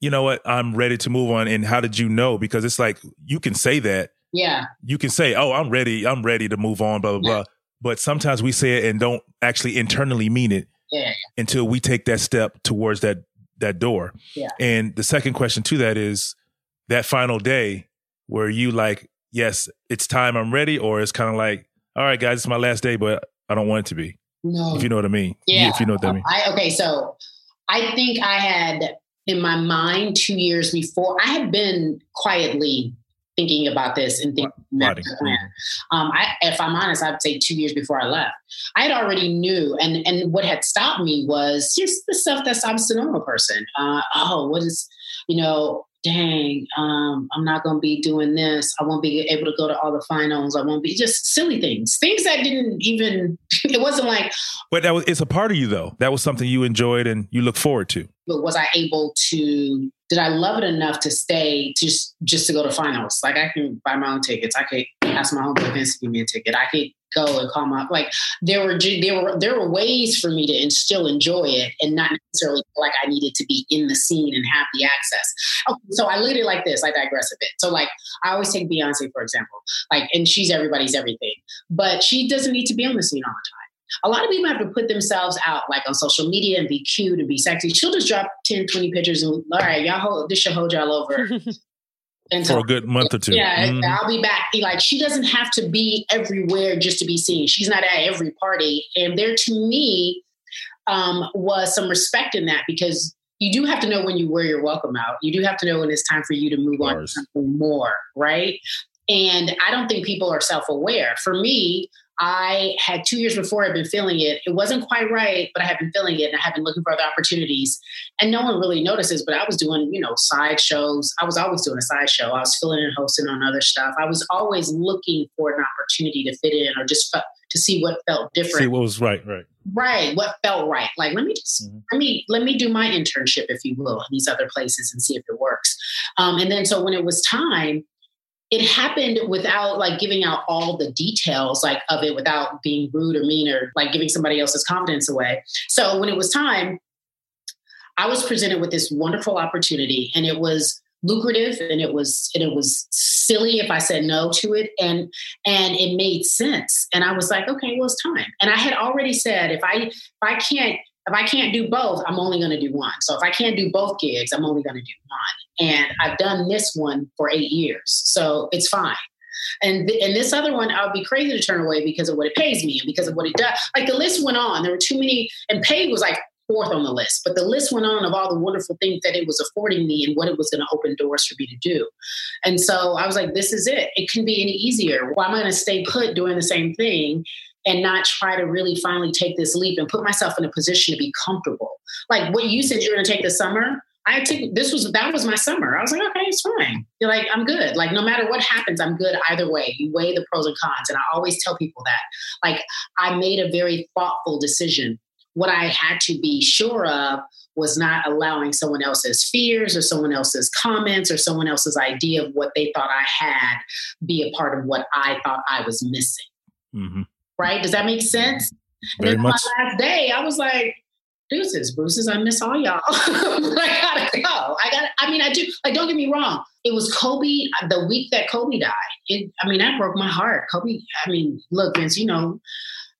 you know what I'm ready to move on. And how did you know? Because it's like you can say that yeah. you can say, "Oh, I'm ready. I'm ready to move on." Blah blah Yeah. blah. But sometimes we say it and don't actually internally mean it Yeah. until we take that step towards that that door. Yeah. And the second question to that is that final day where you like, yes, it's time. I'm ready, or it's kind of like, all right, guys, it's my last day, but I don't want it to be. No. If you know what I mean. Yeah. If you know what I oh, mean. I okay, so I think I had in my mind two years before. I had been quietly thinking about this and thinking Plotting. master plan. Um, I, if I'm honest, I'd say two years before I left, I had already knew, and and what had stopped me was just the stuff that stops the normal person. Uh, oh, what is, you know, dang, um, I'm not going to be doing this. I won't be able to go to all the finals. I won't be just silly things, things that didn't even. It wasn't like But that was it's a part of you though. That was something you enjoyed and you look forward to. but was I able to did I love it enough to stay just just to go to finals? Like I can buy my own tickets. I could ask my homeboy Vince to give me a ticket. I could go and call my like there were there were there were ways for me to and still enjoy it and not necessarily like I needed to be in the scene and have the access. Okay, so I look at it like this. I digress a bit. So like I always take Beyonce for example. Like and she's everybody's everything, but she doesn't need to be on the scene all the time. A lot of people have to put themselves out like on social media and be cute and be sexy. She'll just drop 10, 20 pictures and all right, y'all hold this should hold y'all over. For a good month or two. Yeah, Mhm. I'll be back. Like she doesn't have to be everywhere just to be seen. She's not at every party. And there to me um, was some respect in that because you do have to know when you wear your welcome out. You do have to know when it's time for you to move on to something more, right? And I don't think people are self-aware. For me, I had two years before I'd been feeling it. It wasn't quite right, but I had been feeling it and I had been looking for other opportunities. And no one really notices, but I was doing, you know, side shows. I was always doing a side show. I was filling and hosting on other stuff. I was always looking for an opportunity to fit in or just fe- to see what felt different. See what was right, right. right. What felt right. Like, let me just, Mhm. let me, let me do my internship, if you will, in these other places and see if it works. Um, and then, so when it was time, it happened without like giving out all the details like of it without being rude or mean or like giving somebody else's confidence away. So when it was time, I was presented with this wonderful opportunity and it was lucrative and it was and it was silly if I said no to it and and it made sense. And I was like, okay, well it's time. And I had already said if I if I can't if I can't do both, I'm only going to do one. So if I can't do both gigs, I'm only going to do one. And I've done this one for eight years, so it's fine. And th- and this other one, I would be crazy to turn away because of what it pays me and because of what it does. Like the list went on. There were too many, and paid was like fourth on the list. But the list went on of all the wonderful things that it was affording me and what it was going to open doors for me to do. And so I was like, this is it. It can be any easier. Why am I going to stay put doing the same thing and not try to really finally take this leap and put myself in a position to be comfortable. Like what you said you're going to take the summer. I took this was that was my summer. I was like, okay, it's fine. You're like, I'm good. Like no matter what happens, I'm good either way. You weigh the pros and cons, and I always tell people that. Like I made a very thoughtful decision. What I had to be sure of was not allowing someone else's fears or someone else's comments or someone else's idea of what they thought I had be a part of what I thought I was missing. Mm-hmm right? Does that make sense? Very and then much. my last day, I was like, deuces, Bruce's, I miss all y'all. I gotta go. I gotta, I mean, I do, like, don't get me wrong. It was Kobe, uh, the week that Kobe died. It, I mean, that broke my heart. Kobe, I mean, look, Vince, you know,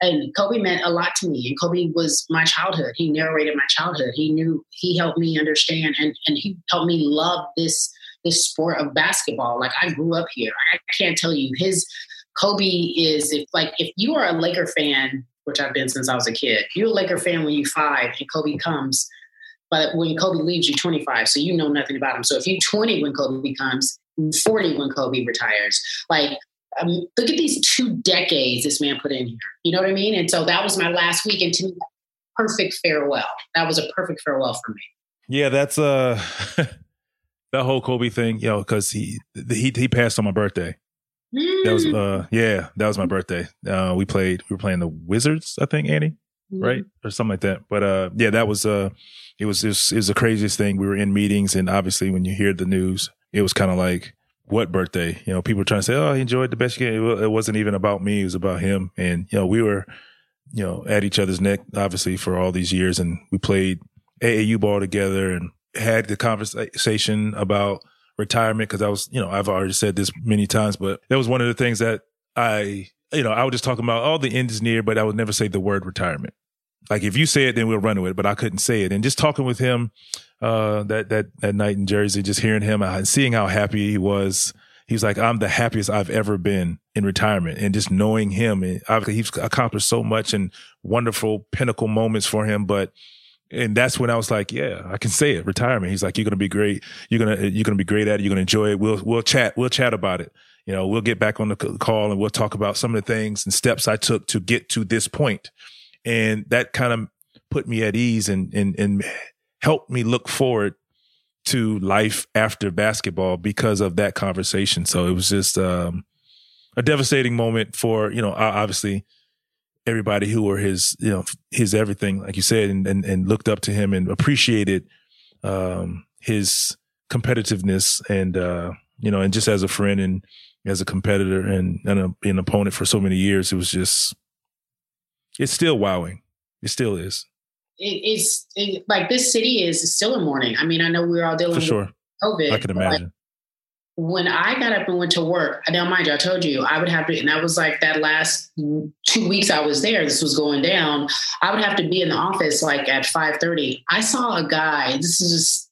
and Kobe meant a lot to me. And Kobe was my childhood. He narrated my childhood. He knew, he helped me understand and, and he helped me love this, this sport of basketball. Like I grew up here. I can't tell you his Kobe is if like if you are a Laker fan, which I've been since I was a kid, you're a Laker fan when you're five and Kobe comes, but when Kobe leaves, you're 25, so you know nothing about him. So if you're 20 when Kobe comes, 40 when Kobe retires, like um, look at these two decades this man put in here. You know what I mean? And so that was my last week, and to me, perfect farewell. That was a perfect farewell for me. Yeah, that's uh that whole Kobe thing, you know, because he he he passed on my birthday. That was uh yeah, that was my birthday. Uh we played we were playing the Wizards, I think, Annie, mm-hmm. right? Or something like that. But uh yeah, that was uh it was just it was the craziest thing. We were in meetings and obviously when you hear the news, it was kind of like what birthday? You know, people were trying to say, "Oh, he enjoyed the best game." It wasn't even about me; it was about him. And you know, we were, you know, at each other's neck, obviously, for all these years, and we played AAU ball together and had the conversation about retirement because I was, you know, I've already said this many times, but that was one of the things that I, you know, I was just talking about, all oh, the end is near, but I would never say the word retirement. Like if you say it, then we'll run with it, but I couldn't say it. And just talking with him uh, that that that night in Jersey, just hearing him and seeing how happy he was. He was like, I'm the happiest I've ever been in retirement. And just knowing him, and obviously he's accomplished so much and wonderful pinnacle moments for him. But and that's when I was like, yeah, I can say it. Retirement. He's like, you're gonna be great. You're gonna you're gonna be great at it. You're gonna enjoy it. We'll we'll chat. We'll chat about it. You know, we'll get back on the call and we'll talk about some of the things and steps I took to get to this point. And that kind of put me at ease and and and helped me look forward to life after basketball because of that conversation. So it was just um, a devastating moment for you know obviously everybody who were his, you know, his everything, like you said, and, and, and looked up to him and appreciated, um, his competitiveness and, uh, you know, and just as a friend and as a competitor and, and a, an opponent for so many years, it was just, it's still wowing. It still is. It, it's it, like this city is still in mourning. I mean, I know we're all dealing for with sure. COVID. I can imagine when I got up and went to work, now mind you, I told you I would have to, and that was like that last two weeks I was there. This was going down. I would have to be in the office like at five thirty. I saw a guy. This is just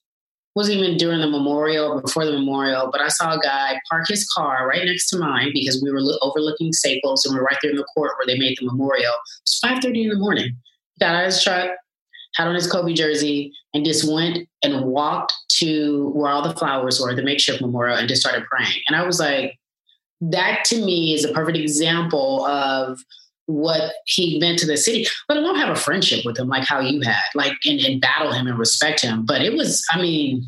wasn't even during the memorial, before the memorial, but I saw a guy park his car right next to mine because we were overlooking Staples and we are right there in the court where they made the memorial. It's five thirty in the morning. Got out of his truck, had on his Kobe jersey, and just went and walked to where all the flowers were, the makeshift memorial, and just started praying. And I was like, that to me is a perfect example of what he meant to the city. But I don't have a friendship with him like how you had, like and, and battle him and respect him. But it was, I mean,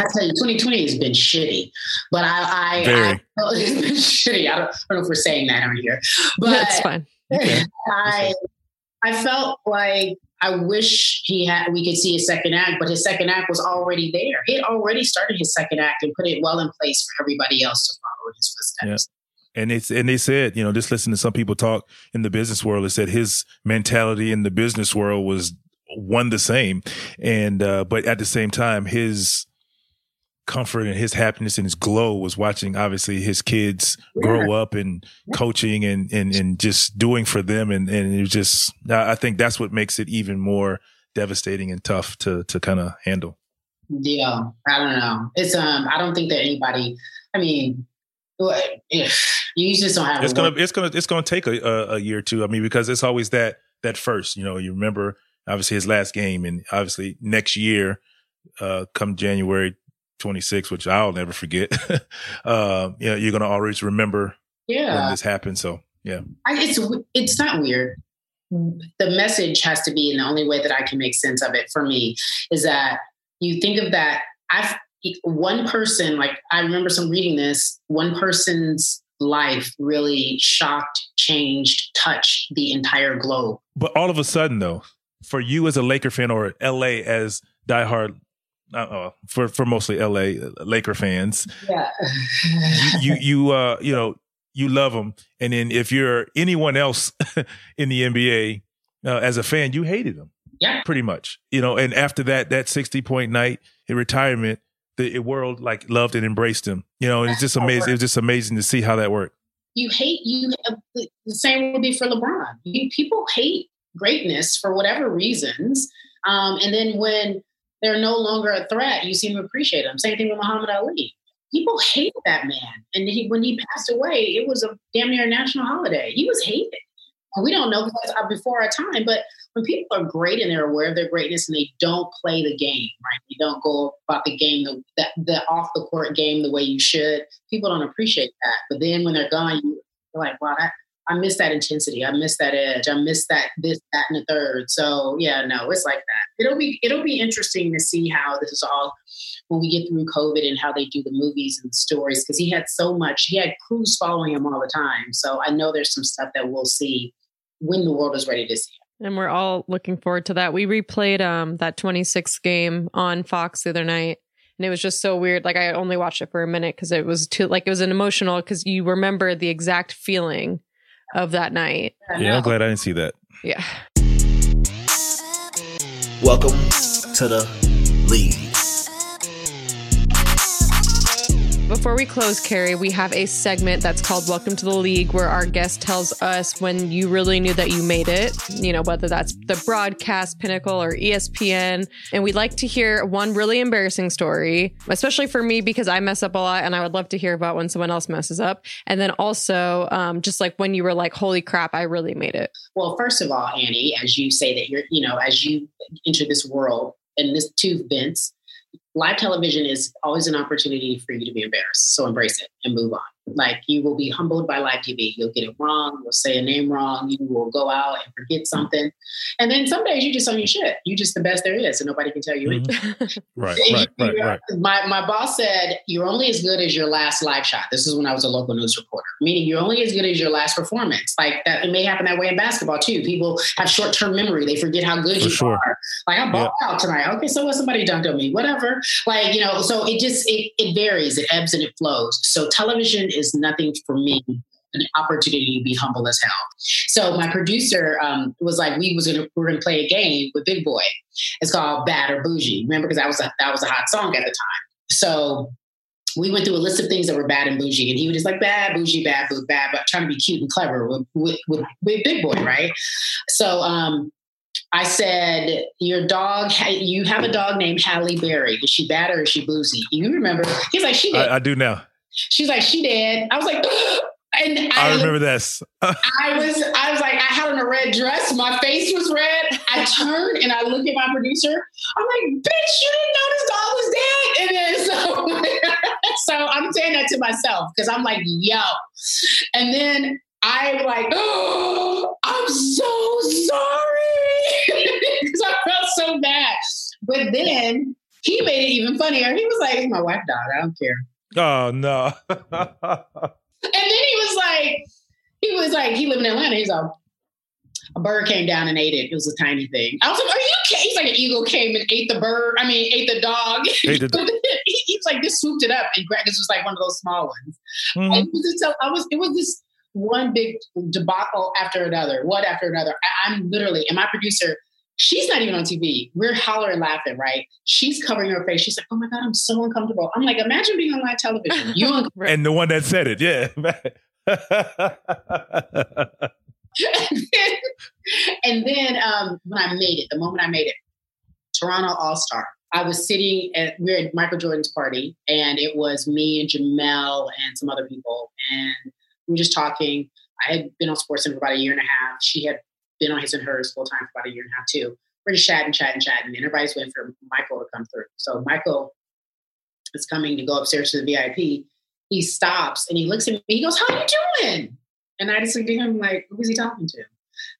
I tell you, 2020 has been shitty. But I, I, I it's been shitty. I don't, I don't know if we're saying that on here, but that's fine. I, I felt like I wish he had we could see his second act, but his second act was already there. He had already started his second act and put it well in place for everybody else to follow. his footsteps. Yeah. And it's and they said, you know, just listen to some people talk in the business world. They said his mentality in the business world was one the same, and uh, but at the same time, his comfort and his happiness and his glow was watching obviously his kids yeah. grow up and coaching and, and and just doing for them and and it was just I think that's what makes it even more devastating and tough to to kind of handle. Yeah, I don't know. It's um I don't think that anybody I mean you just don't have it's gonna it's gonna it's gonna take a, a, a year or two. I mean because it's always that that first, you know, you remember obviously his last game and obviously next year uh come January 26, which I'll never forget. uh, you know, you're going to always remember yeah. when this happened. So, yeah. I, it's, it's not weird. The message has to be, and the only way that I can make sense of it for me is that you think of that. I've, one person, like I remember some reading this, one person's life really shocked, changed, touched the entire globe. But all of a sudden, though, for you as a Laker fan or LA as diehard uh, for for mostly LA Laker fans. Yeah. you you uh you know you love them, and then if you're anyone else in the NBA uh, as a fan, you hated them. Yeah. Pretty much, you know. And after that that sixty point night in retirement, the world like loved and embraced him. You know, it's just amazing. It was just amazing to see how that worked. You hate you. The same would be for LeBron. You, people hate greatness for whatever reasons, um, and then when they're no longer a threat, you seem to appreciate them. Same thing with Muhammad Ali. People hate that man. And he, when he passed away, it was a damn near national holiday. He was hated. And we don't know because uh, before our time, but when people are great and they're aware of their greatness and they don't play the game, right? They don't go about the game, the, the, the off the court game the way you should, people don't appreciate that. But then when they're gone, you're like, wow, that, I miss that intensity. I miss that edge. I miss that this, that, and the third. So yeah, no, it's like that. It'll be it'll be interesting to see how this is all when we get through COVID and how they do the movies and the stories because he had so much. He had crews following him all the time. So I know there's some stuff that we'll see when the world is ready to see it. And we're all looking forward to that. We replayed um that 26th game on Fox the other night and it was just so weird like i only watched it for a minute because it was too like it was an emotional because you remember the exact feeling of that night. Yeah, I'm glad I didn't see that. Yeah. Welcome to the league. Before we close, Cari, we have a segment that's called Welcome to the League, where our guest tells us when you really knew that you made it, you know, whether that's the broadcast pinnacle or ESPN. And we'd like to hear one really embarrassing story, especially for me, because I mess up a lot and I would love to hear about when someone else messes up. And then also um, just like when you were like, holy crap, I really made it. Well, first of all, Annie, as you say that you're, you know, as you enter this world and this too, Vince, live television is always an opportunity for you to be embarrassed. So embrace it and move on. Like you will be humbled by live TV. You'll get it wrong. You'll say a name wrong. You will go out and forget something. And then some days you just own your shit. You just the best there is, and nobody can tell you anything. Mm-hmm. right, right, right, right. My my boss said you're only as good as your last live shot. This is when I was a local news reporter. Meaning you're only as good as your last performance. Like that, it may happen that way in basketball too. People have short term memory. They forget how good For you sure. are. Like I balled yeah. out tonight. Okay, so what? Somebody dunked on me. Whatever. Like you know. So it just it, it varies. It ebbs and it flows. So television is nothing for me an opportunity to be humble as hell. So my producer um, was like, we was gonna we we're gonna play a game with Big Boy. It's called Bad or Bougie. Remember, because that was a that was a hot song at the time. So we went through a list of things that were bad and bougie, and he was just like bad, bougie, bad, boo, bad, but trying to be cute and clever with, with, with, with Big Boy, right? So um, I said, "Your dog, you have a dog named Halle Berry. Is she bad or is she bougie?" You remember? He's like, "She did." I, I do now. She's like, she did. I was like, and I, I remember this. I was, I was like, I had on a red dress. My face was red. I turned and I looked at my producer. I'm like, bitch, you didn't know this dog was dead. And then so, so I'm saying that to myself because I'm like, yo. And then I'm like, oh, I'm so sorry because I felt so bad. But then he made it even funnier. He was like, my wife dog. I don't care. Oh no. and then he was like, he was like, he lived in Atlanta. He's like, a bird came down and ate it. It was a tiny thing. I was like, "Are you?" Okay? He's like, an eagle came and ate the bird. I mean, ate the dog. Ate the- he, he was like just swooped it up, and Greg was like one of those small ones. Mm-hmm. And it was, just, I was, it was this one big debacle after another, one after another. I, I'm literally, and my producer, she's not even on TV. We're hollering, laughing, right? She's covering her face. She's like, "Oh my god, I'm so uncomfortable." I'm like, "Imagine being on live television." You and the one that said it, yeah. and then um, when I made it, the moment I made it, Toronto All Star. I was sitting at we are at Michael Jordan's party, and it was me and Jemele and some other people, and we were just talking. I had been on Sports for about a year and a half. She had been on his and hers full time for about a year and a half too. We're just chatting, chatting, chatting, and everybody's waiting for Michael to come through. So Michael is coming to go upstairs to the VIP. He stops and he looks at me. He goes, "How are you doing?" And I just looked at him like, "Who's he talking to?"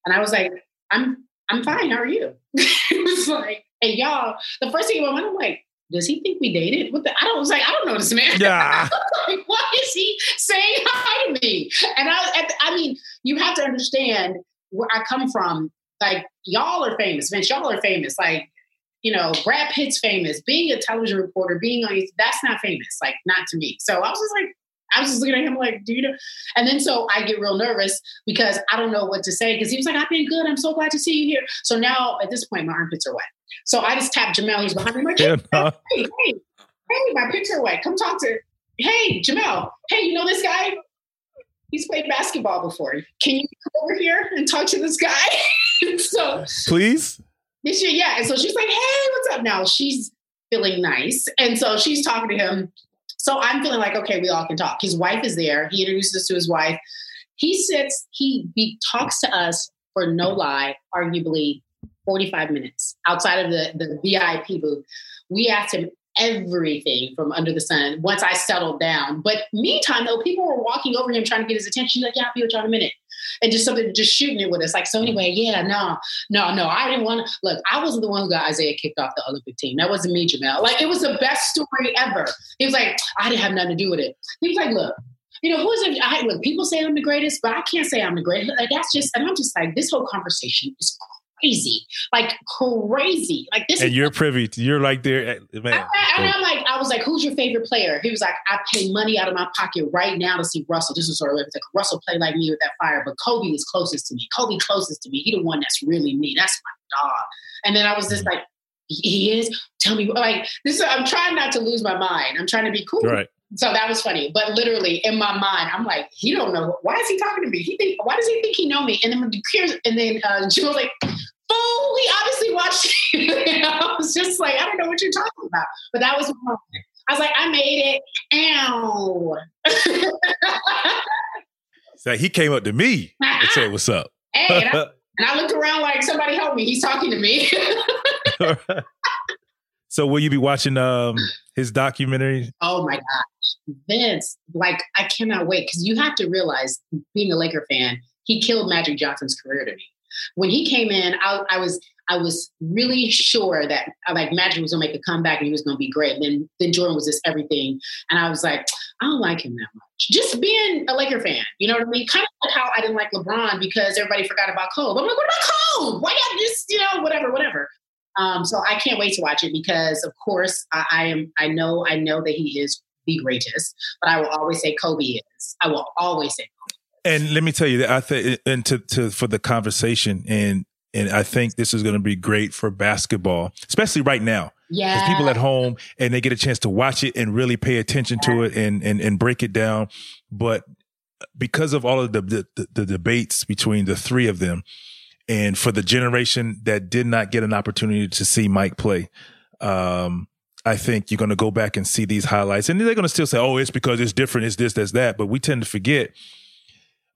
And I was like, "I'm I'm fine. How are you?" it was like, "Hey y'all." The first thing in my mind, I'm like, does he think we dated? What the? I don't was like, I don't know this man. Yeah. like, why is he saying hi to me? And I, I mean, you have to understand where I come from. Like, y'all are famous, Vince. Y'all are famous. Like, you know, Brad Pitt's famous. Being a television reporter, being on that's not famous. Like, not to me. So I was just like, I was just looking at him like, do you know? And then so I get real nervous because I don't know what to say because he was like, I've been good. I'm so glad to see you here. So now at this point, my armpits are wet. So I just tapped Jemele, who's behind me. I'm like, hey, hey, hey, hey, my picture away. Come talk to, hey, Jemele. Hey, you know this guy? He's played basketball before. Can you come over here and talk to this guy? so please. This year, yeah. And so she's like, hey, what's up now? She's feeling nice. And so she's talking to him. So I'm feeling like, okay, we all can talk. His wife is there. He introduces us to his wife. He sits, he, he talks to us for no lie, arguably 45 minutes outside of the, the VIP booth. We asked him everything from under the sun once I settled down. But meantime, though, people were walking over him trying to get his attention. He's like, yeah, I'll be with you in a minute. And just something, just shooting it with us. Like, so mm-hmm. anyway, yeah, no, no, no, I didn't want to. Look, I wasn't the one who got Isaiah kicked off the Olympic team. That wasn't me, Jemele. Like, it was the best story ever. He was like, I didn't have nothing to do with it. He was like, look, you know, who is it? I, look, people say I'm the greatest, but I can't say I'm the greatest. Like, that's just, and I'm just like, this whole conversation is crazy, like crazy. Like this. And you're privy to, you're like there, eh, man. I, I, I'm like, I was like, who's your favorite player? He was like, I pay money out of my pocket right now to see Russell. This is sort of like Russell play like me with that fire, but Kobe is closest to me. Kobe closest to me. He the one that's really me. That's my dog. And then I was just like, he is. Tell me, like this. Is, I'm trying not to lose my mind. I'm trying to be cool. Right. So that was funny. But literally in my mind, I'm like, he don't know. Why is he talking to me? He think, why does he think he know me? And then and then uh, Jill was like, fool, he obviously watched it. I was just like, I don't know what you're talking about. But that was my I was like, I made it. Ow. so he came up to me and said, What's up? Hey, and I, and I looked around like somebody help me. He's talking to me. So will you be watching um his documentary? Oh my gosh. Vince, like I cannot wait because you have to realize being a Laker fan, he killed Magic Johnson's career to me when he came in, I, I was I was really sure that like Magic was gonna make a comeback and he was gonna be great. And then then Jordan was just everything, and I was like, I don't like him that much. Just being a Laker fan, you know what I mean? Kind of like how I didn't like LeBron because everybody forgot about Kobe. I'm like, what about Kobe? Why not just you know whatever, whatever. Um, so I can't wait to watch it because, of course, I, I am. I know. I know that he is the greatest, but I will always say Kobe is. I will always say and let me tell you that I think, and to, to, for the conversation, and, and I think this is going to be great for basketball, especially right now. Yeah. People at home and they get a chance to watch it and really pay attention yeah. to it and, and, and break it down. But because of all of the, the, the debates between the three of them, and for the generation that did not get an opportunity to see Mike play, um, I think you're going to go back and see these highlights, and they're going to still say, "Oh, it's because it's different, it's this, that's that." But we tend to forget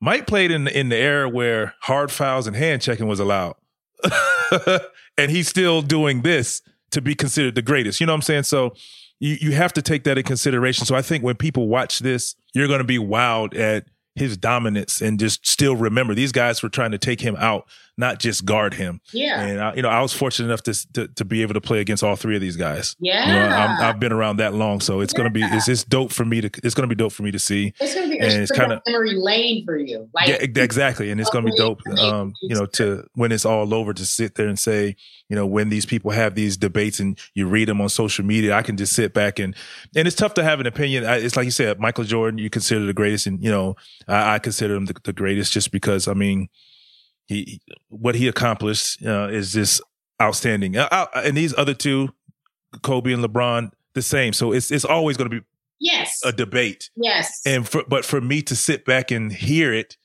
Mike played in in the era where hard fouls and hand checking was allowed, and he's still doing this to be considered the greatest. You know what I'm saying? So you you have to take that in consideration. So I think when people watch this, you're going to be wowed at his dominance and just still remember these guys were trying to take him out, not just guard him. Yeah. And I, you know, I was fortunate enough to, to, to be able to play against all three of these guys. Yeah. You know, i have been around that long, so it's yeah. gonna be it's, it's dope for me to it's gonna be dope for me to see. It's gonna be and it's kind of memory lane for you. Like, yeah, exactly, and it's gonna be dope. Um, you know, to when it's all over, to sit there and say, you know, when these people have these debates and you read them on social media, I can just sit back and and it's tough to have an opinion. It's like you said, Michael Jordan, you consider the greatest, and you know, I, I consider him the, the, greatest just because I mean, he what he accomplished uh, is just outstanding. Uh, uh, and these other two, Kobe and LeBron, the same. So it's it's always going to be yes a debate. Yes, and for, but for me to sit back and hear it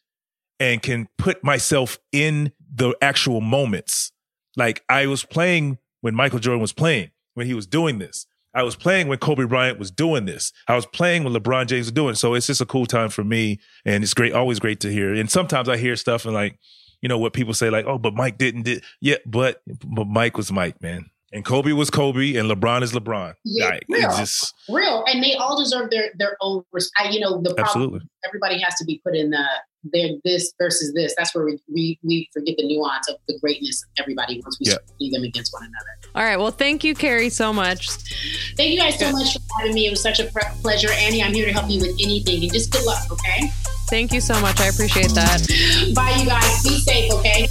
and can put myself in the actual moments. Like I was playing when Michael Jordan was playing when he was doing this. I was playing when Kobe Bryant was doing this. I was playing when LeBron James was doing. So it's just a cool time for me, and it's great, always great to hear. And sometimes I hear stuff and like, you know, what people say like, oh, but Mike didn't did. Yeah, but but Mike was Mike, man. And Kobe was Kobe, and LeBron is LeBron. Yeah, like, real, just, real, and they all deserve their their own. I, you know, the problem. Absolutely. Everybody has to be put in the they're this versus this. That's where we, we, we forget the nuance of the greatness of everybody once we see them against one another. All right. Well, thank you, Cari, so much. Thank you guys so much for having me. It was such a pleasure. Annie, I'm here to help you with anything. And just good luck, okay? Thank you so much. I appreciate that. Bye, you guys. Be safe, okay?